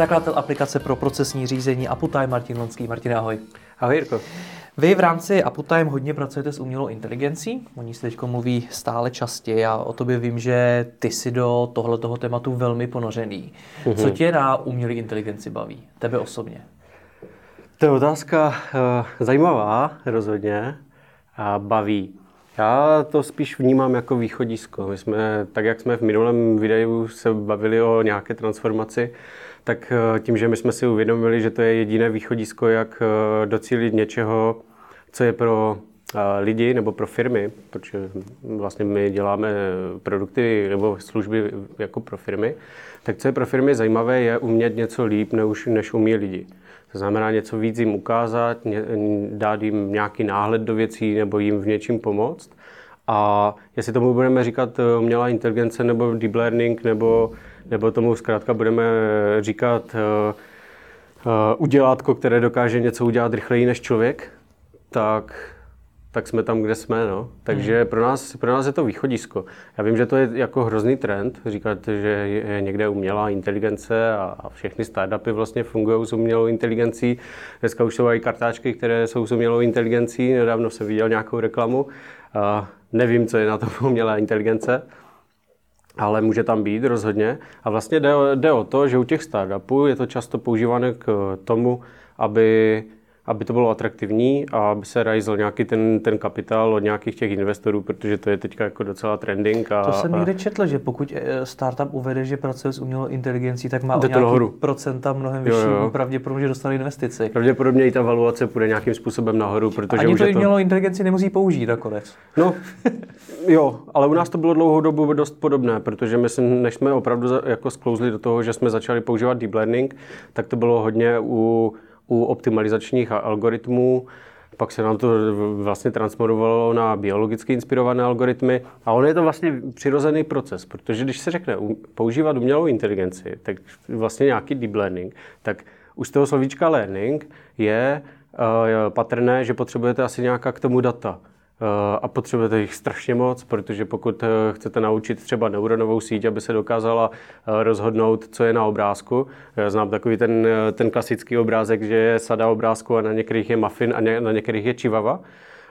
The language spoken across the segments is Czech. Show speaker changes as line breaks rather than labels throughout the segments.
Zakladatel aplikace pro procesní řízení Aputime Martin Lonský. Martin, ahoj.
Ahoj Jirko.
Vy v rámci Aputime hodně pracujete s umělou inteligencí, o ní se teď mluví stále častěji a o tobě vím, že ty si do tohoto tématu velmi ponořený. Mm-hmm. Co tě na umělé inteligenci baví? Tebe osobně?
To je otázka uh, zajímavá rozhodně a baví. Já to spíš vnímám jako východisko. My jsme, tak jak jsme v minulém videu se bavili o nějaké transformaci, tak eh, tím, že my jsme si uvědomili, že to je jediné východisko, jak eh, docílit něčeho, co je pro eh, lidi nebo pro firmy, protože vlastně my děláme produkty nebo služby jako pro firmy, tak co je pro firmy zajímavé, je umět něco líp, než, než umí lidi. To znamená něco víc jim ukázat, dát jim nějaký náhled do věcí nebo jim v něčím pomoct. A jestli tomu budeme říkat umělá inteligence nebo deep learning nebo nebo tomu zkrátka budeme říkat uh, uh, udělátko, které dokáže něco udělat rychleji než člověk, tak, tak jsme tam, kde jsme. No. Takže hmm. pro, nás, pro nás je to východisko. Já vím, že to je jako hrozný trend, říkat, že je někde umělá inteligence a, a všechny startupy vlastně fungují s umělou inteligencí. Dneska už jsou i kartáčky, které jsou s umělou inteligencí. Nedávno jsem viděl nějakou reklamu. Uh, nevím, co je na to umělá inteligence ale může tam být rozhodně. A vlastně jde, jde o to, že u těch startupů je to často používané k tomu, aby aby to bylo atraktivní a aby se rajzl nějaký ten, ten kapitál od nějakých těch investorů, protože to je teďka jako docela trending. A,
to jsem někde četl, že pokud eh, startup uvede, že pracuje s umělou inteligencí, tak má o nějaký
nahoru.
procenta mnohem vyšší pravděpodobně, že dostane investici.
Pravděpodobně i ta valuace půjde nějakým způsobem nahoru, protože
Ani
už
to
je to...
umělou inteligenci nemusí použít nakonec.
No, jo, ale u nás to bylo dlouhou dobu dost podobné, protože my jsme, než jsme opravdu jako sklouzli do toho, že jsme začali používat deep learning, tak to bylo hodně u u optimalizačních algoritmů, pak se nám to vlastně transformovalo na biologicky inspirované algoritmy a on je to vlastně přirozený proces, protože když se řekne používat umělou inteligenci, tak vlastně nějaký deep learning, tak už z toho slovíčka learning je uh, patrné, že potřebujete asi nějaká k tomu data. Eh, a potřebujete jich strašně moc, protože pokud eh, chcete naučit třeba neuronovou síť, aby se dokázala eh, rozhodnout, co je na obrázku, znám takový ten, ten klasický obrázek, že je sada obrázku a na některých je muffin a na některých je čivava,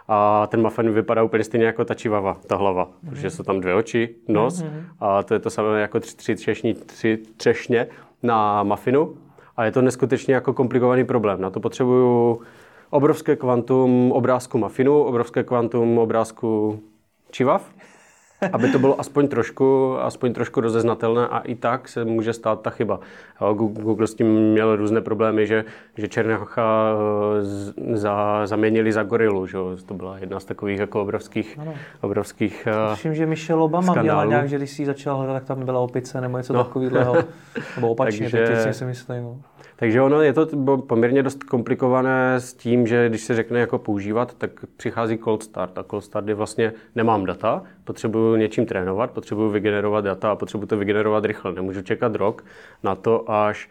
a ten muffin vypadá úplně stejně jako ta čivava, ta hlava, mm-hmm. protože jsou tam dvě oči, nos mm-hmm. a to je to samé jako tři, tři, třešní, tři třešně na muffinu a je to neskutečně jako komplikovaný problém. Na to potřebuju obrovské kvantum obrázku mafinu, obrovské kvantum obrázku čivav, aby to bylo aspoň trošku, aspoň trošku rozeznatelné a i tak se může stát ta chyba. Google s tím měl různé problémy, že, že Černocha eh, za, zaměnili za gorilu, že? to byla jedna z takových jako obrovských, ano. obrovských
Myslím, že Michelle Obama skandálů. měla nějak, že když si ji začal hledat, tak tam byla opice nebo něco no. takového, nebo opačně, Takže, teď si myslím. No.
Takže ono je to poměrně dost komplikované s tím, že když se řekne jako používat, tak přichází cold start a cold start je vlastně nemám data, potřebuju něčím trénovat, potřebuju vygenerovat data a potřebuju to vygenerovat rychle. Nemůžu čekat rok na to, až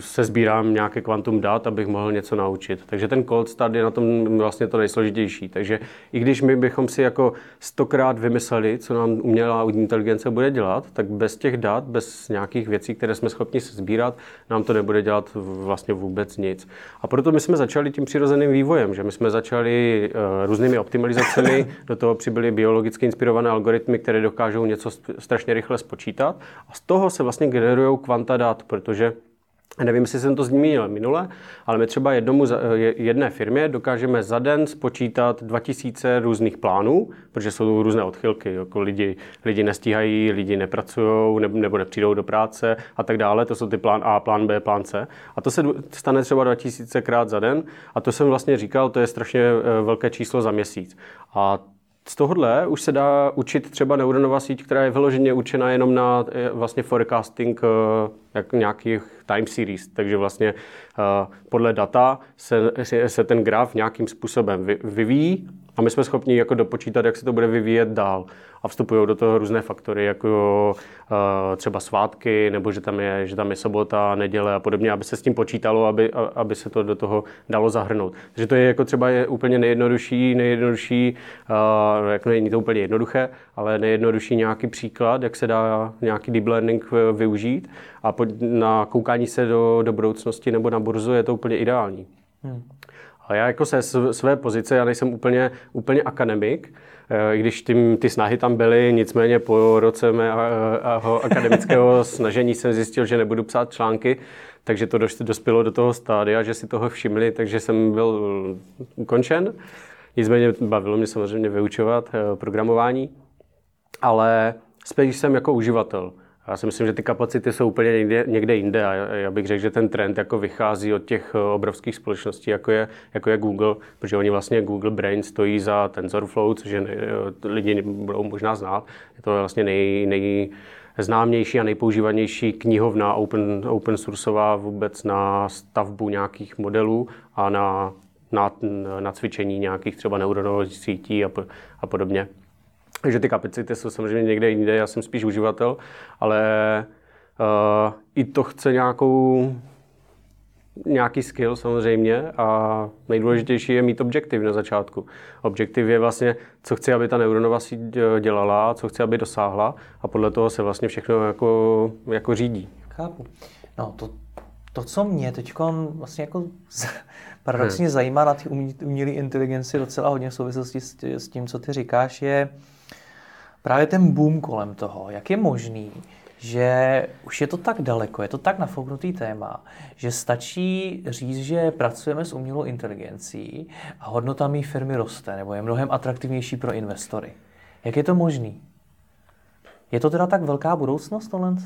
se sbírám nějaké kvantum dat, abych mohl něco naučit. Takže ten cold start je na tom vlastně to nejsložitější. Takže i když my bychom si jako stokrát vymysleli, co nám umělá inteligence bude dělat, tak bez těch dat, bez nějakých věcí, které jsme schopni sbírat, nám to nebude dělat vlastně vůbec nic. A proto my jsme začali tím přirozeným vývojem, že my jsme začali uh, různými optimalizacemi, do toho přibyly biologicky inspirované algoritmy, které dokážou něco strašně rychle spočítat a z toho se vlastně generují kvanta dat, protože Nevím, jestli jsem to zmínil minule, ale my třeba jednomu, jedné firmě dokážeme za den spočítat 2000 různých plánů, protože jsou různé odchylky, jako lidi, lidi nestíhají, lidi nepracují nebo nepřijdou do práce a tak dále. To jsou ty plán A, plán B, plán C. A to se stane třeba 2000 krát za den a to jsem vlastně říkal, to je strašně eh, velké číslo za měsíc. A z tohohle už se dá učit třeba neuronová síť, která je vyloženě učena jenom na eh, vlastně forecasting eh, jak nějakých time series, takže vlastně uh, podle data se, se ten graf nějakým způsobem vyvíjí a my jsme schopni jako dopočítat, jak se to bude vyvíjet dál. A vstupují do toho různé faktory, jako uh, třeba svátky, nebo že tam, je, že tam je sobota, neděle a podobně, aby se s tím počítalo, aby, aby se to do toho dalo zahrnout. Takže to je jako třeba je úplně nejjednodušší, nejjednodušší, uh, jako není to úplně jednoduché, ale nejjednodušší nějaký příklad, jak se dá nějaký deep learning využít a na koukání se do, do budoucnosti nebo na burzu je to úplně ideální. Hmm. A já jako se své pozice, já nejsem úplně, úplně akademik, eh, i když ty, ty snahy tam byly, nicméně po roce mého akademického snažení jsem zjistil, že nebudu psát články, takže to dospělo do toho stádia, že si toho všimli, takže jsem byl ukončen. Nicméně bavilo mě samozřejmě vyučovat eh, programování, ale spíš jsem jako uživatel. Já si myslím, že ty kapacity jsou úplně někde, někde jinde a já bych řekl, že ten trend jako vychází od těch eh, obrovských společností, jako je, jako je Google, protože oni vlastně Google Brain stojí za TensorFlow, což je, eh, lidi budou možná znát. Je to vlastně nej, nej známější a nejpoužívanější knihovna open, open sourceová vůbec na stavbu nějakých modelů a na, na, na cvičení nějakých třeba neuronových sítí a, po, a podobně. Takže ty kapacity jsou samozřejmě někde jinde, já jsem spíš uživatel, ale uh, i to chce nějakou nějaký skill samozřejmě a nejdůležitější je mít objektiv na začátku. Objektiv je vlastně, co chci, aby ta neuronová síť dělala, co chci, aby dosáhla a podle toho se vlastně všechno jako, jako řídí.
Chápu. No to, to co mě teď vlastně jako paradoxně hmm. zajímá na ty umělé inteligenci docela hodně v souvislosti s tím, co ty říkáš, je, právě ten boom kolem toho, jak je možný, že už je to tak daleko, je to tak nafouknutý téma, že stačí říct, že pracujeme s umělou inteligencí a hodnota mý firmy roste, nebo je mnohem atraktivnější pro investory. Jak je to možný? Je to teda tak velká budoucnost tohle?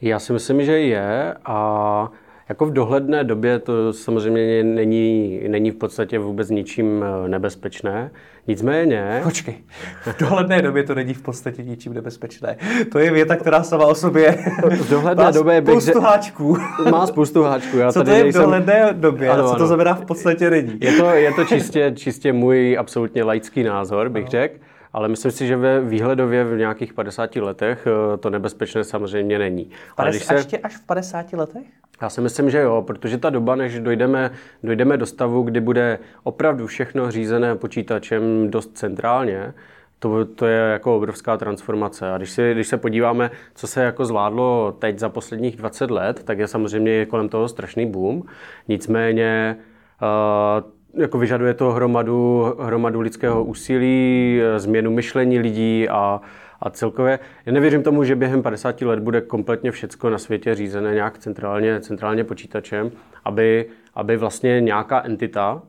Já si myslím, že je a jako v dohledné době to samozřejmě není, není v podstatě vůbec ničím eh, nebezpečné. Nicméně...
Počkej, v dohledné době to není v podstatě ničím nebezpečné. To je věta, která sama o sobě
v dohledné má době
spoustu háčků.
Má spoustu háčků. Já
Co tady to je v dohledné době? Ano, co to znamená v podstatě není?
Je to, je to čistě, čistě můj absolutně laický názor, bych řekl. Ale myslím si, že ve výhledově v nějakých 50 letech eh, to nebezpečné samozřejmě není.
Ale když se... Ještě až v 50 letech?
Já si myslím, že jo, protože ta doba, než dojdeme, dojdeme do stavu, kdy bude opravdu všechno řízené počítačem dost centrálně, to, to je jako obrovská transformace. A když, si, když se podíváme, co se jako zvládlo teď za posledních 20 let, tak je samozřejmě kolem toho strašný boom. Nicméně uh, jako vyžaduje to hromadu, hromadu lidského úsilí, změnu myšlení lidí a, a celkově, já nevěřím tomu, že během 50 let bude kompletně všecko na světě řízené nějak centrálně, centrálně počítačem, aby, aby vlastně nějaká entita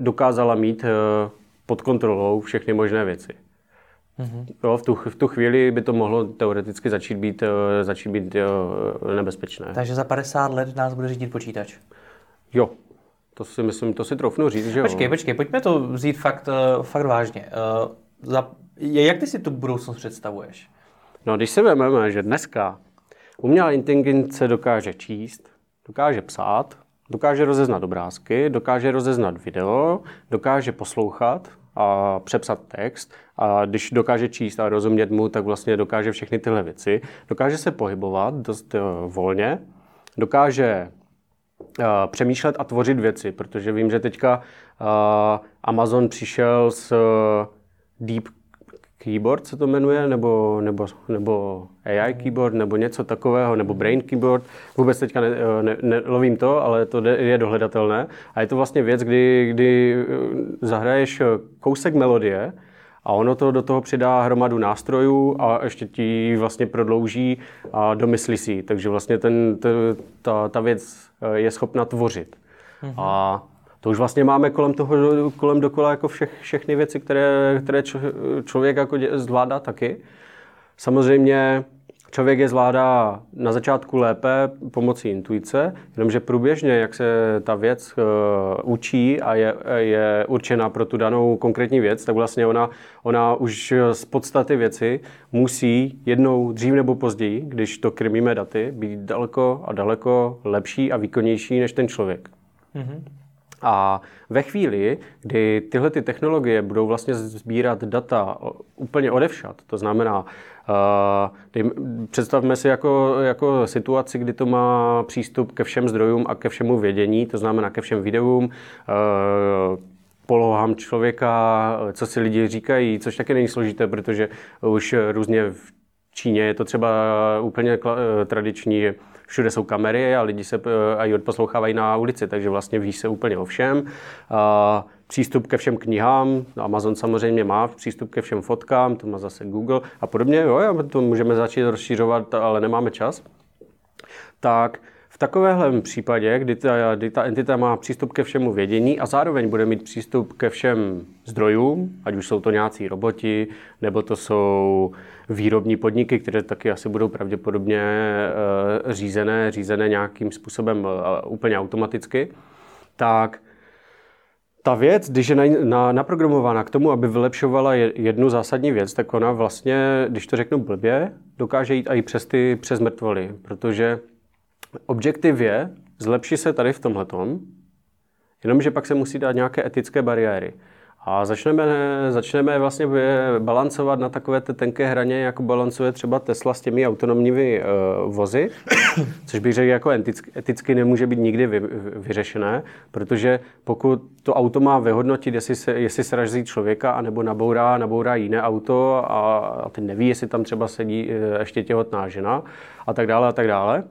dokázala mít eh, pod kontrolou všechny možné věci. Mm-hmm. Jo, v, tu, v tu chvíli by to mohlo teoreticky začít být, eh, začít být eh, nebezpečné.
Takže za 50 let nás bude řídit počítač?
Jo, to si myslím, to si troufnu říct, že
Počkej, jo. počkej, pojďme to vzít fakt, fakt vážně. Za jak ty si tu budoucnost představuješ?
No, když se vezmeme, že dneska umělá inteligence dokáže číst, dokáže psát, dokáže rozeznat obrázky, dokáže rozeznat video, dokáže poslouchat a přepsat text a když dokáže číst a rozumět mu, tak vlastně dokáže všechny tyhle věci. Dokáže se pohybovat dost uh, volně, dokáže přemýšlet a tvořit věci, protože vím, že teďka uh, Amazon přišel s Deep keyboard se to jmenuje, nebo, nebo, nebo AI keyboard, nebo něco takového, nebo brain keyboard. Vůbec teďka nelovím ne, ne, lovím to, ale to je dohledatelné. A je to vlastně věc, kdy, kdy eh, zahraješ kousek melodie a ono to do toho přidá hromadu nástrojů a ještě ti vlastně prodlouží a domyslí si. Takže vlastně ten, ta, ta věc eh, je schopna tvořit. Mm-hmm. A to už vlastně máme kolem toho, kolem dokola jako všech, všechny věci, které, které člověk jako zvládá taky. Samozřejmě Člověk je zvládá na začátku lépe pomocí intuice, jenomže průběžně, jak se ta věc uh, učí a je, je určená pro tu danou konkrétní věc, tak vlastně ona, ona už z podstaty věci musí jednou dřív nebo později, když to krmíme daty, být daleko a daleko lepší a výkonnější než ten člověk. Mm-hmm. A ve chvíli, kdy tyhle ty technologie budou vlastně sbírat data úplně odevšat, to znamená, představme si jako, jako situaci, kdy to má přístup ke všem zdrojům a ke všemu vědění, to znamená ke všem videům, polohám člověka, co si lidi říkají, což taky není složité, protože už různě v Číně je to třeba úplně tradiční, že všude jsou kamery a lidi se eh, a odposlouchávají na ulici, takže vlastně ví se úplně o všem. Přístup ke všem knihám, Amazon samozřejmě má přístup ke všem fotkám, to má zase Google a podobně, jo, to můžeme začít rozšířovat, ale nemáme čas. Tak v takovéhle případě, kdy ta, kdy ta entita má přístup ke všemu vědění a zároveň bude mít přístup ke všem zdrojům, ať už jsou to nějací roboti, nebo to jsou výrobní podniky, které taky asi budou pravděpodobně eh, řízené, řízené nějakým způsobem eh, úplně automaticky, tak ta věc, když je na, na, naprogramována k tomu, aby vylepšovala jednu zásadní věc, tak ona vlastně, když to řeknu blbě, dokáže jít i přes ty přes mrtvoly, protože objektiv je, zlepší se tady v tomhletom, jenomže pak se musí dát nějaké etické bariéry. A začneme, začneme vlastně balancovat na takové té tenké hraně, jako balancuje třeba Tesla s těmi autonomními uh, vozy, což bych řekl jako eticky, eticky nemůže být nikdy vy, vyřešené, protože pokud to auto má vyhodnotit, jestli, se, jestli sraží člověka, anebo nabourá, nabourá jiné auto a, a ten neví, jestli tam třeba sedí uh, ještě těhotná žena a tak dále a tak dále,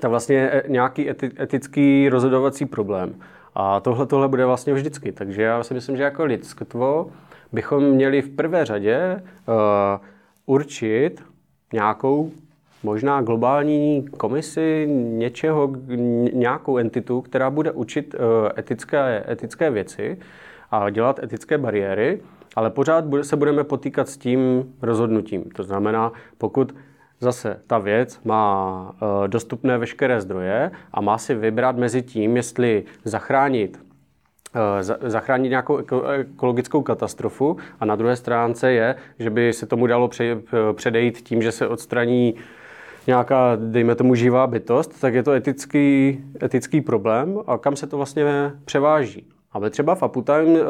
tak vlastně je nějaký eti, etický rozhodovací problém. A tohle, tohle bude vlastně vždycky. Takže já si myslím, že jako lidstvo bychom měli v prvé řadě uh, určit nějakou možná globální komisi něčeho, nějakou entitu, která bude učit uh, etické, etické věci a dělat etické bariéry, ale pořád se budeme potýkat s tím rozhodnutím. To znamená, pokud Zase ta věc má eh, dostupné veškeré zdroje a má si vybrat mezi tím, jestli zachránit eh, zachránit nějakou ekologickou katastrofu a na druhé stránce je, že by se tomu dalo předejít tím, že se odstraní nějaká, dejme tomu, živá bytost, tak je to etický, etický problém a kam se to vlastně převáží. Ale třeba v Uptime uh,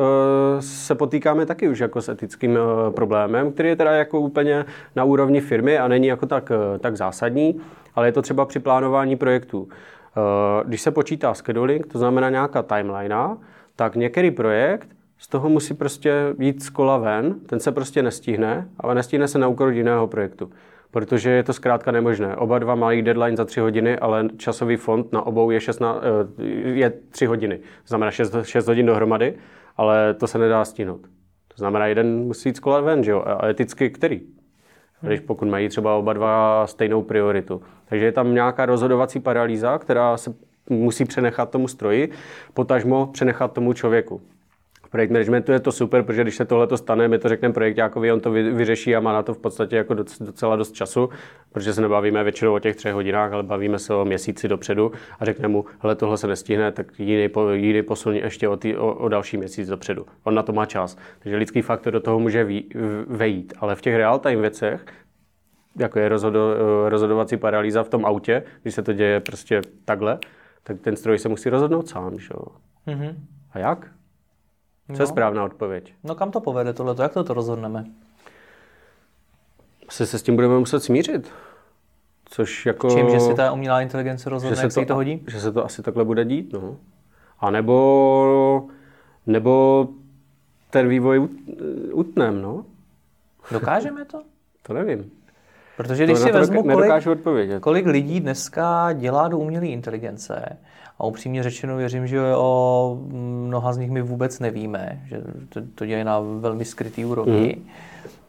se potýkáme taky už jako s etickým uh, problémem, který je teda jako úplně na úrovni firmy a není jako tak, uh, tak zásadní, ale je to třeba při plánování projektů. Když se počítá scheduling, to znamená nějaká timeline, tak některý projekt z toho musí prostě jít z kola ven, ten se prostě nestihne, ale nestihne se na úkor jiného projektu protože je to zkrátka nemožné. Oba dva mají deadline za 3 hodiny, ale časový fond na obou je, 16, eh, je 3 hodiny. To znamená 6, 6 hodin dohromady, ale to se nedá stihnout. To znamená, jeden musí jít z kola ven, že jo? A eticky který? Když pokud mají třeba oba dva stejnou prioritu. Takže je tam nějaká rozhodovací paralýza, která se musí přenechat tomu stroji, potažmo přenechat tomu člověku projekt managementu je to super, protože když se tohle stane, my to řekneme projektákovi, on to vyřeší a má na to v podstatě jako docela dost času, protože se nebavíme většinou o těch třech hodinách, ale bavíme se o měsíci dopředu a řekneme mu, hele, tohle se nestihne, tak jiný, jiný posun ještě o, tý, o, o, další měsíc dopředu. On na to má čas. Takže lidský faktor do toho může vejít. Ale v těch real-time věcech, jako je rozhodo, rozhodovací paralýza v tom autě, když se to děje prostě takhle, tak ten stroj se musí rozhodnout sám. Že? Mm-hmm. A jak? Co no. je správná odpověď?
No kam to povede tohle? Jak to, to rozhodneme?
Asi se s tím budeme muset smířit. Což jako...
Čím, že si ta umělá inteligence rozhodne, jak se to, to hodí?
Že se to asi takhle bude dít, no. A nebo, nebo ten vývoj utnem, no.
Dokážeme to?
to nevím.
Protože když to si vezmu, kolik, kolik lidí dneska dělá do umělé inteligence, a upřímně řečeno věřím, že o mnoha z nich my vůbec nevíme, že to, to dělají na velmi skrytý úrovni, mm.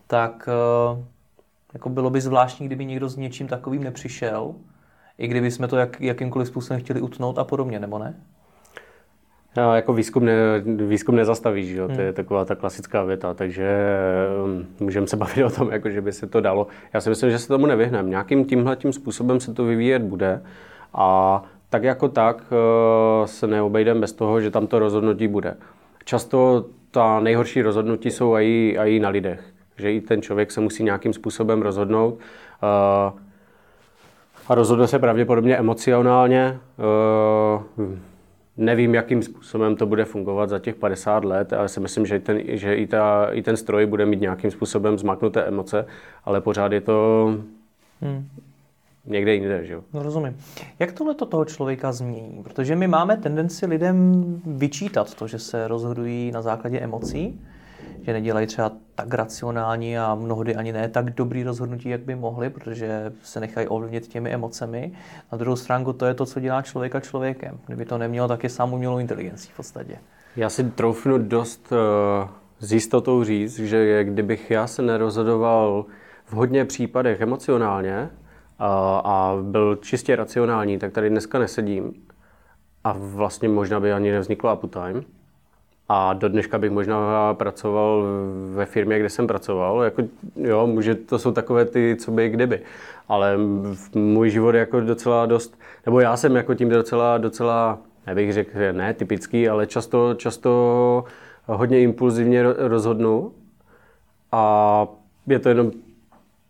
tak eh, jako bylo by zvláštní, kdyby někdo s něčím takovým nepřišel, i kdyby jsme to jak, jakýmkoliv způsobem chtěli utnout a podobně, nebo ne?
No, jako výzkum, ne, výzkum nezastaví, že jo? Hmm. to je hmm. taková ta klasická věta, takže um, můžeme se bavit o tom, jako, že by se to dalo. Já si myslím, že se tomu nevyhneme. Nějakým tímhle tím způsobem se to vyvíjet bude a tak jako tak uh, se neobejdeme bez toho, že tam to rozhodnutí bude. Často ta nejhorší rozhodnutí jsou i, i na lidech, že i ten člověk se musí nějakým způsobem rozhodnout. Uh, a rozhodne se pravděpodobně emocionálně. Nevím, jakým způsobem to bude fungovat za těch 50 let, ale si myslím, že, ten, že i, ta, i ten stroj bude mít nějakým způsobem zmaknuté emoce, ale pořád je to hmm. někde jinde. Že?
No, rozumím. Jak tohle to toho člověka změní? Protože my máme tendenci lidem vyčítat to, že se rozhodují na základě emocí, že nedělají třeba tak racionální a mnohdy ani ne tak dobrý rozhodnutí, jak by mohli, protože se nechají ovlivnit těmi emocemi. Na druhou stránku to je to, co dělá člověka člověkem. Kdyby to nemělo, tak je sám umělou inteligencí v podstatě.
Já si troufnu dost uh, s jistotou říct, že kdybych já se nerozhodoval v hodně případech emocionálně uh, a byl čistě racionální, tak tady dneska nesedím. A vlastně možná by ani nevzniklo Uptime. A do dneška bych možná pracoval ve firmě, kde jsem pracoval. Jako, jo, může, to jsou takové ty, co by kdyby. Ale můj život je jako docela dost, nebo já jsem jako tím docela, docela, nebych řekl, že ne typický, ale často, často hodně impulzivně rozhodnu. A je to jenom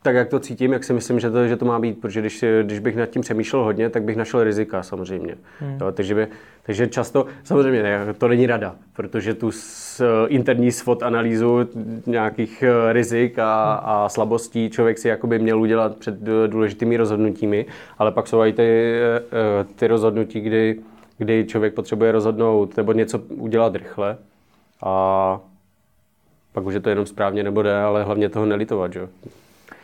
tak, jak to cítím, jak si myslím, že to, že to má být, protože když, když bych nad tím přemýšlel hodně, tak bych našel rizika samozřejmě. Hmm. Jo, takže, by, takže často, samozřejmě ne, to není rada, protože tu s, interní SWOT analýzu nějakých eh, rizik a, hmm. a slabostí člověk si jakoby měl udělat před důležitými rozhodnutími, ale pak jsou i ty, eh, ty rozhodnutí, kdy, kdy člověk potřebuje rozhodnout nebo něco udělat rychle a pak už je to jenom správně nebo ne, ale hlavně toho nelitovat. Že?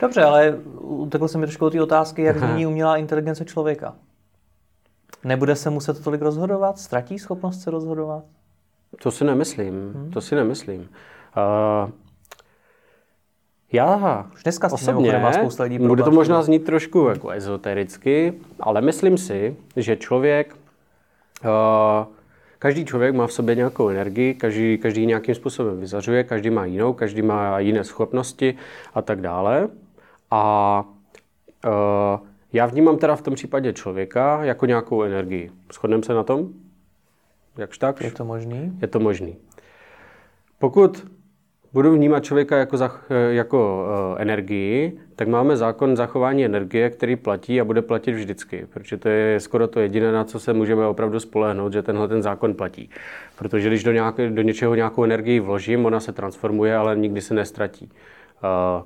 Dobře, ale utekl jsem mi trošku ty otázky, jak změní umělá inteligence člověka. Nebude se muset tolik rozhodovat? Ztratí schopnost se rozhodovat?
To si nemyslím. Hmm. To si nemyslím. Uh, já Už dneska osobně, má spousta lidí bude to možná znít trošku jako ezotericky, ale myslím si, že člověk, uh, každý člověk má v sobě nějakou energii, každý, každý nějakým způsobem vyzařuje, každý má jinou, každý má jiné schopnosti a tak dále. A uh, já vnímám teda v tom případě člověka jako nějakou energii. Shodneme se na tom? Jakž tak?
Je to možný?
Je to možný. Pokud budu vnímat člověka jako, zach, jako uh, energii, tak máme zákon zachování energie, který platí a bude platit vždycky, protože to je skoro to jediné, na co se můžeme opravdu spolehnout, že tenhle ten zákon platí. Protože když do, nějaké, do něčeho nějakou energii vložím, ona se transformuje, ale nikdy se nestratí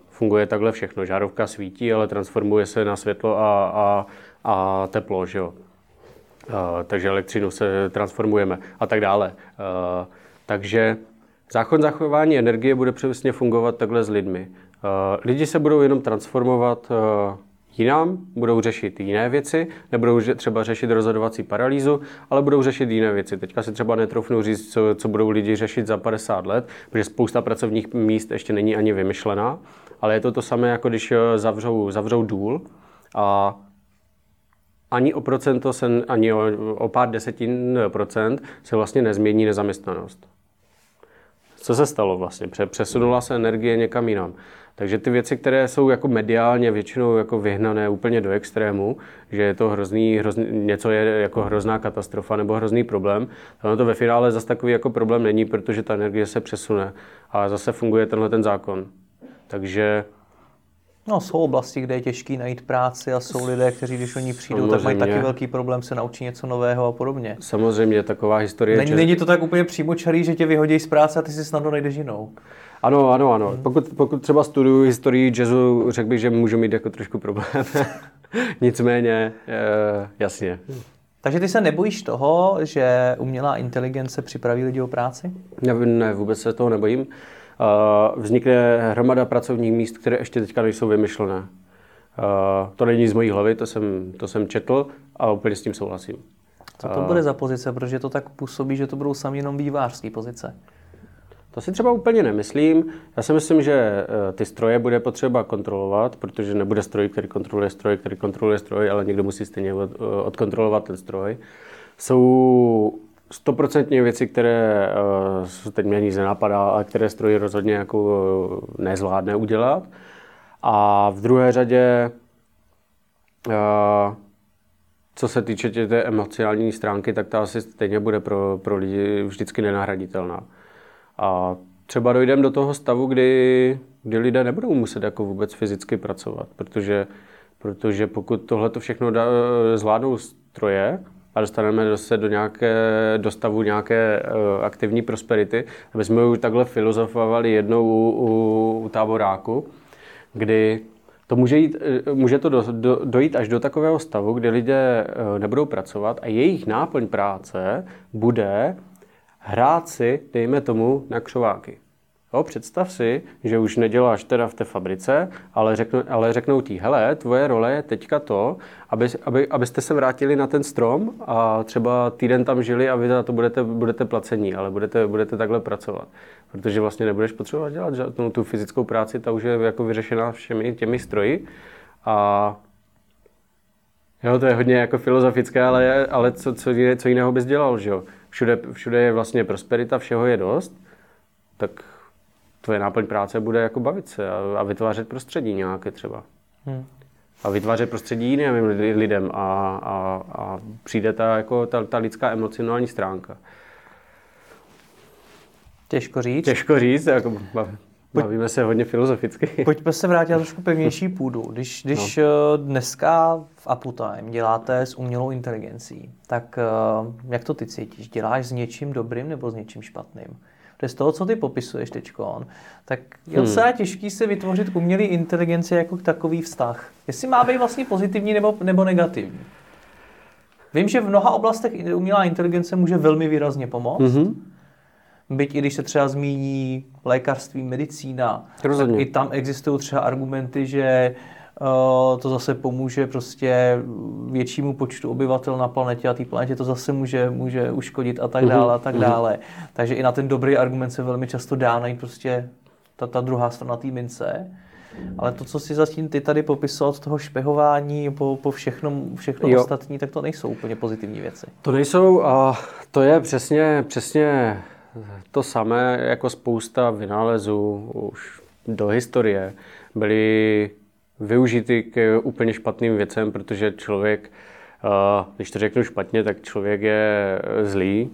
funguje takhle všechno. Žárovka svítí, ale transformuje se na světlo a, a, a teplo, že jo. takže elektřinu se transformujeme a tak dále. takže zákon zachování energie bude přesně fungovat takhle s lidmi. lidi se budou jenom transformovat jinam, budou řešit jiné věci, nebudou třeba řešit rozhodovací paralýzu, ale budou řešit jiné věci. Teďka si třeba netroufnu říct, co, co budou lidi řešit za 50 let, protože spousta pracovních míst ještě není ani vymyšlená, ale je to to samé, jako když eh, zavřou, zavřou důl a ani o procento, se, ani o, o pár desetin procent se vlastně nezmění nezaměstnanost. Co se stalo vlastně? Přesunula se energie někam jinam. Takže ty věci, které jsou jako mediálně většinou jako vyhnané úplně do extrému, že je to hrozný, hrozný něco je jako hrozná katastrofa nebo hrozný problém, ono to ve finále zase takový jako problém není, protože ta energie se přesune a zase funguje tenhle ten zákon. Takže
No, jsou oblasti, kde je těžký najít práci a jsou lidé, kteří, když oni přijdou, Samozřejmě. tak mají taky velký problém se naučit něco nového a podobně.
Samozřejmě, taková historie.
Není, není to tak úplně přímočarý, že tě vyhodí z práce a ty si snadno najdeš jinou.
Ano, ano, ano. Hmm. Pokud, pokud třeba studuju historii jazzu, řekl bych, že můžu mít jako trošku problém. Nicméně, e, jasně.
Takže ty se nebojíš toho, že umělá inteligence připraví lidi o práci?
Ne, ne vůbec se toho nebojím. Uh, vznikne hromada pracovních míst, které ještě teďka nejsou vymyšlené. Uh, to není z mojí hlavy, to jsem, to jsem četl a úplně s tím souhlasím.
Co to bude za pozice? Protože to tak působí, že to budou sami jenom vývářské pozice.
To si třeba úplně nemyslím. Já si myslím, že eh, ty stroje bude potřeba kontrolovat, protože nebude stroj, který kontroluje stroj, který kontroluje stroj, ale někdo musí stejně eh, odkontrolovat ten stroj. Jsou stoprocentně věci, které uh, teď mě nic nenapadá, ale které stroj rozhodně jako uh, nezvládne udělat. A v druhé řadě, uh, co se týče tě, té emocionální stránky, tak ta asi stejně bude pro, pro lidi vždycky nenahraditelná. A třeba dojdeme do toho stavu, kdy, kdy lidé nebudou muset jako vůbec fyzicky pracovat, protože, protože pokud tohle to všechno zvládnou stroje, a dostaneme se do, nějaké, do stavu nějaké uh, aktivní prosperity, aby jsme už takhle filozofovali jednou u, u, u táboráku, kdy to může, jít, eh, může to do, do, dojít až do takového stavu, kdy lidé uh, nebudou pracovat a jejich náplň práce bude hrát si, dejme tomu, na křováky. Jo, představ si, že už neděláš teda v té fabrice, ale, řeknu, ale řeknou ti, hele, tvoje role je teďka to, aby, aby, abyste se vrátili na ten strom a třeba týden tam žili a vy za to budete, budete placení, ale budete, budete takhle pracovat. Protože vlastně nebudeš potřebovat dělat tu, tu fyzickou práci, ta už je jako vyřešená všemi těmi stroji. A Jo, to je hodně jako filozofické, ale, ale co, co, co jiného bys dělal, že jo? Všude, všude je vlastně prosperita, všeho je dost, tak tvoje náplň práce bude jako bavit se a, a vytvářet prostředí nějaké třeba. Hmm. A vytvářet prostředí jiným lidem a, a, a přijde ta, jako ta, ta lidská emocionální stránka.
Těžko říct.
Těžko říct, jako bavíme se hodně filozoficky.
Pojďme se vrátit na trošku pevnější půdu. Když, když no. Eh, dneska v Uptime děláte s umělou inteligencí, tak eh, jak to ty cítíš? Děláš s něčím dobrým nebo s něčím špatným? Protože z toho, co ty popisuješ teď, tak je hmm. docela těžký se vytvořit k umělé inteligenci jako takový vztah. Jestli má být vlastně pozitivní nebo, nebo negativní. Vím, že v mnoha oblastech umělá inteligence může velmi výrazně pomoct. Mm-hmm. Byť i když se třeba zmíní lékařství, medicína, Rozhodně. tak i tam existují třeba argumenty, že to zase pomůže prostě většímu počtu obyvatel na planetě a té planetě to zase může, může uškodit a tak mhm, dále a tak mhm. dále. Takže i na ten dobrý argument se velmi často dá najít prostě ta, ta druhá strana té mince. Ale to, co si zatím ty tady popisoval od toho špehování po, po všechno, všechno ostatní, tak to nejsou úplně pozitivní věci.
To nejsou a to je přesně, přesně to samé jako spousta vynálezů už do historie. Byly využity k úplně špatným věcem, protože člověk, když to řeknu špatně, tak člověk je zlý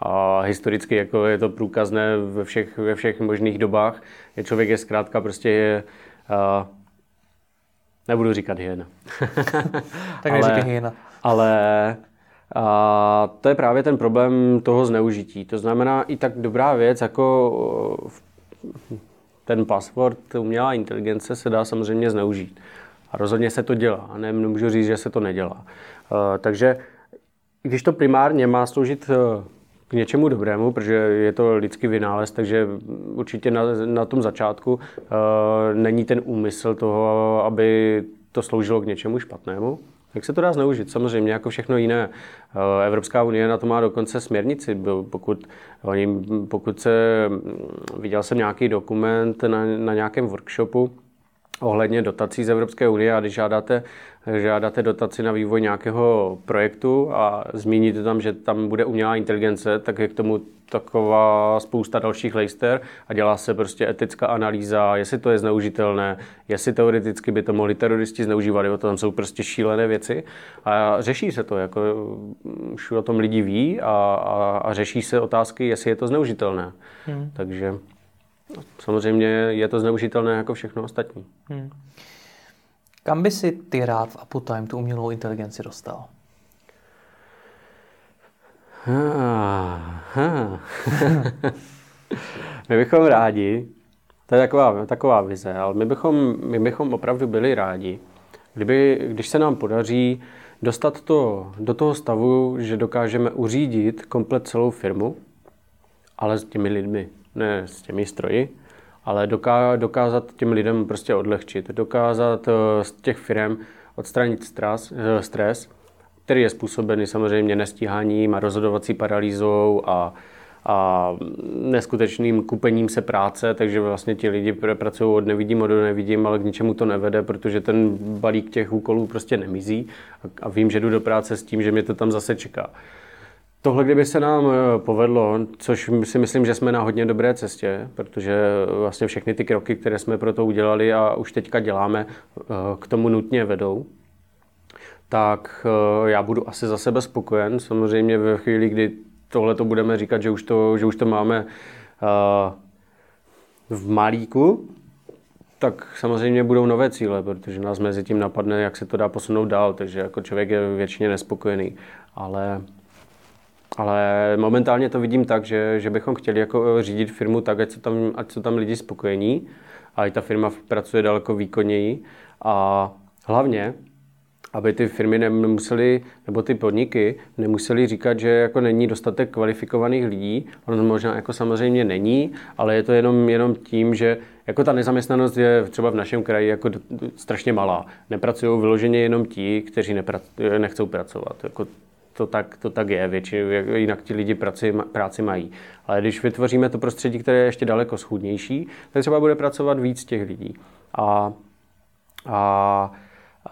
a historicky jako je to průkazné ve všech, ve všech možných dobách. Je člověk je zkrátka prostě je, nebudu říkat hyena.
tak neříkej hyena.
Ale a to je právě ten problém toho zneužití. To znamená i tak dobrá věc, jako ten password umělá inteligence se dá samozřejmě zneužít. A rozhodně se to dělá. Ne, nemůžu říct, že se to nedělá. Uh, takže když to primárně má sloužit uh, k něčemu dobrému, protože je to lidský vynález, takže určitě na, na tom začátku uh, není ten úmysl toho, aby to sloužilo k něčemu špatnému. Jak se to dá zneužit? Samozřejmě jako všechno jiné. Eh, Evropská unie na to má dokonce směrnici. Pokud, pokud se, viděl jsem nějaký dokument na, na nějakém workshopu, ohledně dotací z Evropské unie a když žádáte, žádáte dotaci na vývoj nějakého projektu a zmíníte tam, že tam bude umělá inteligence, tak je k tomu taková spousta dalších lejster a dělá se prostě etická analýza, jestli to je zneužitelné, jestli teoreticky by to mohli teroristi zneužívat, jo, to tam jsou prostě šílené věci a řeší se to, jako už o tom lidi ví a, a, a řeší se otázky, jestli je to zneužitelné. Hmm. Takže samozřejmě je to zneužitelné jako všechno ostatní. Hmm.
Kam by si ty rád v Uptime tu umělou inteligenci dostal?
My bychom rádi, to je taková, taková vize, ale my bychom, my bychom opravdu byli rádi, kdyby, když se nám podaří dostat to do toho stavu, že dokážeme uřídit komplet celou firmu, ale s těmi lidmi, ne s těmi stroji, ale doká, dokázat těm lidem prostě odlehčit, dokázat eh, z těch firm odstranit stres, eh, stres který je způsobený samozřejmě nestíháním a rozhodovací paralýzou a, a neskutečným kupením se práce, takže vlastně ti lidi pracují od nevidím, od nevidím, ale k ničemu to nevede, protože ten balík těch úkolů prostě nemizí a, a vím, že jdu do práce s tím, že mě to tam zase čeká. Tohle, kdyby se nám eh, povedlo, což si myslím, že jsme na hodně dobré cestě, protože vlastně všechny ty kroky, které jsme pro to udělali a už teďka děláme, eh, k tomu nutně vedou, tak eh, já budu asi za sebe spokojen. Samozřejmě ve chvíli, kdy tohle to budeme říkat, že už to, že už to máme v malíku, tak samozřejmě budou nové cíle, protože nás mezi tím napadne, jak se to dá posunout dál, takže jako člověk je většině nespokojený. Ale ale momentálně to vidím tak, že, že bychom chtěli jako řídit firmu tak, ať jsou tam, ať jsou tam lidi spokojení a i ta firma pracuje daleko výkonněji a hlavně, aby ty firmy nemusely, nebo ty podniky nemuseli říkat, že jako není dostatek kvalifikovaných lidí. Ono možná jako samozřejmě není, ale je to jenom, jenom tím, že jako ta nezaměstnanost je třeba v našem kraji jako strašně malá. Nepracují vyloženě jenom ti, kteří nepra- nechcou pracovat. Jako to tak, to tak je, většinou, jinak ti lidi práci, práci mají. Ale když vytvoříme to prostředí, které je ještě daleko schůdnější, tak třeba bude pracovat víc těch lidí. A, a,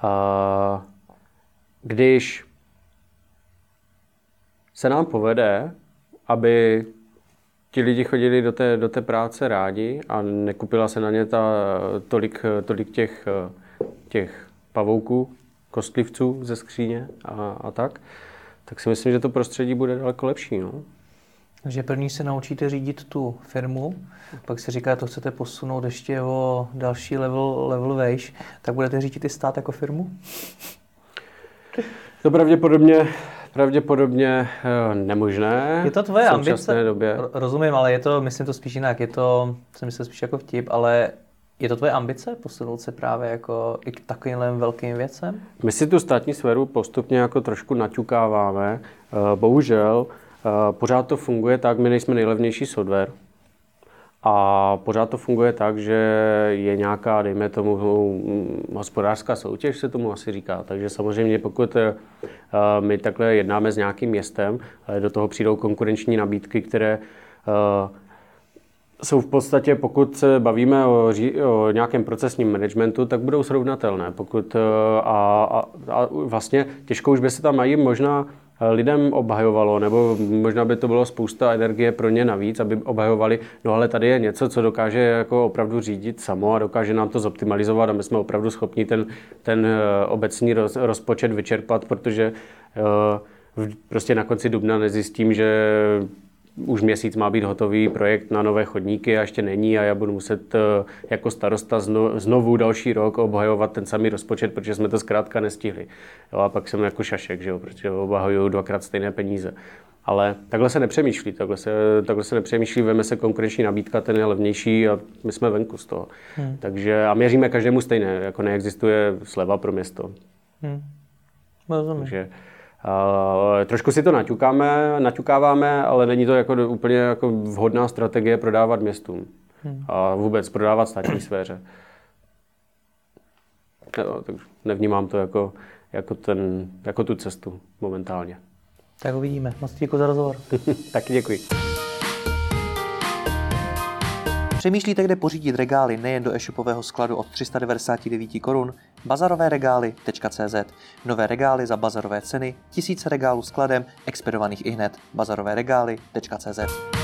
a když se nám povede, aby ti lidi chodili do té, do té práce rádi a nekupila se na ně ta, tolik, tolik těch, těch pavouků, kostlivců ze skříně a, a tak, tak si myslím, že to prostředí bude daleko lepší. No.
Takže první se naučíte řídit tu firmu, pak si říká, to chcete posunout ještě o další level, level vejš, tak budete řídit i stát jako firmu?
To pravděpodobně, pravděpodobně eh, nemožné.
Je to tvoje ambice?
Době.
Rozumím, ale je to, myslím to spíš jinak, je to, jsem myslel spíš jako vtip, ale je to tvoje ambice posunout se právě jako i k takovým velkým věcem?
My si tu státní sféru postupně jako trošku naťukáváme. Eh, bohužel eh, pořád to funguje tak, my nejsme nejlevnější software. A pořád to funguje tak, že je nějaká, dejme tomu, hm, hospodářská soutěž, se tomu asi říká. Takže samozřejmě pokud eh, my takhle jednáme s nějakým městem, do toho přijdou konkurenční nabídky, které jsou v podstatě, pokud se bavíme o, o nějakém procesním managementu, tak budou srovnatelné. Pokud, eh, a, a, a vlastně těžko už by se tam mají možná eh, lidem obhajovalo, nebo možná by to bylo spousta energie pro ně navíc, aby obhajovali, no ale tady je něco, co dokáže jako opravdu řídit samo a dokáže nám to zoptimalizovat a my jsme opravdu schopni ten, ten eh, obecný roz, rozpočet vyčerpat, protože prostě na konci dubna nezjistím, že už měsíc má být hotový projekt na nové chodníky a ještě není a já budu muset eh, jako starosta znovu další rok obhajovat ten samý rozpočet, protože jsme to zkrátka nestihli. Jo, a pak jsem jako šašek, že jo, protože obhajuju dvakrát stejné peníze. Ale takhle se nepřemýšlí, takhle se, takhle se nepřemýšlí, veme se konkurenční nabídka, ten je levnější a my jsme venku z toho. Hmm. Takže a měříme každému stejné, jako neexistuje sleva pro město. Hmm. Takže, Uh, trošku si to naťukáme, naťukáváme, ale není to jako úplně jako vhodná strategie prodávat městům. Hmm. A vůbec prodávat státní sféře. No, tak nevnímám to jako, jako, ten, jako tu cestu momentálně.
Tak uvidíme. Moc děkuji za rozhovor.
Taky děkuji.
Přemýšlíte, kde pořídit regály nejen do e-shopového skladu od 399 korun? bazarovéregály.cz Nové regály za bazarové ceny, tisíce regálů skladem, expedovaných i hned. bazarovéregály.cz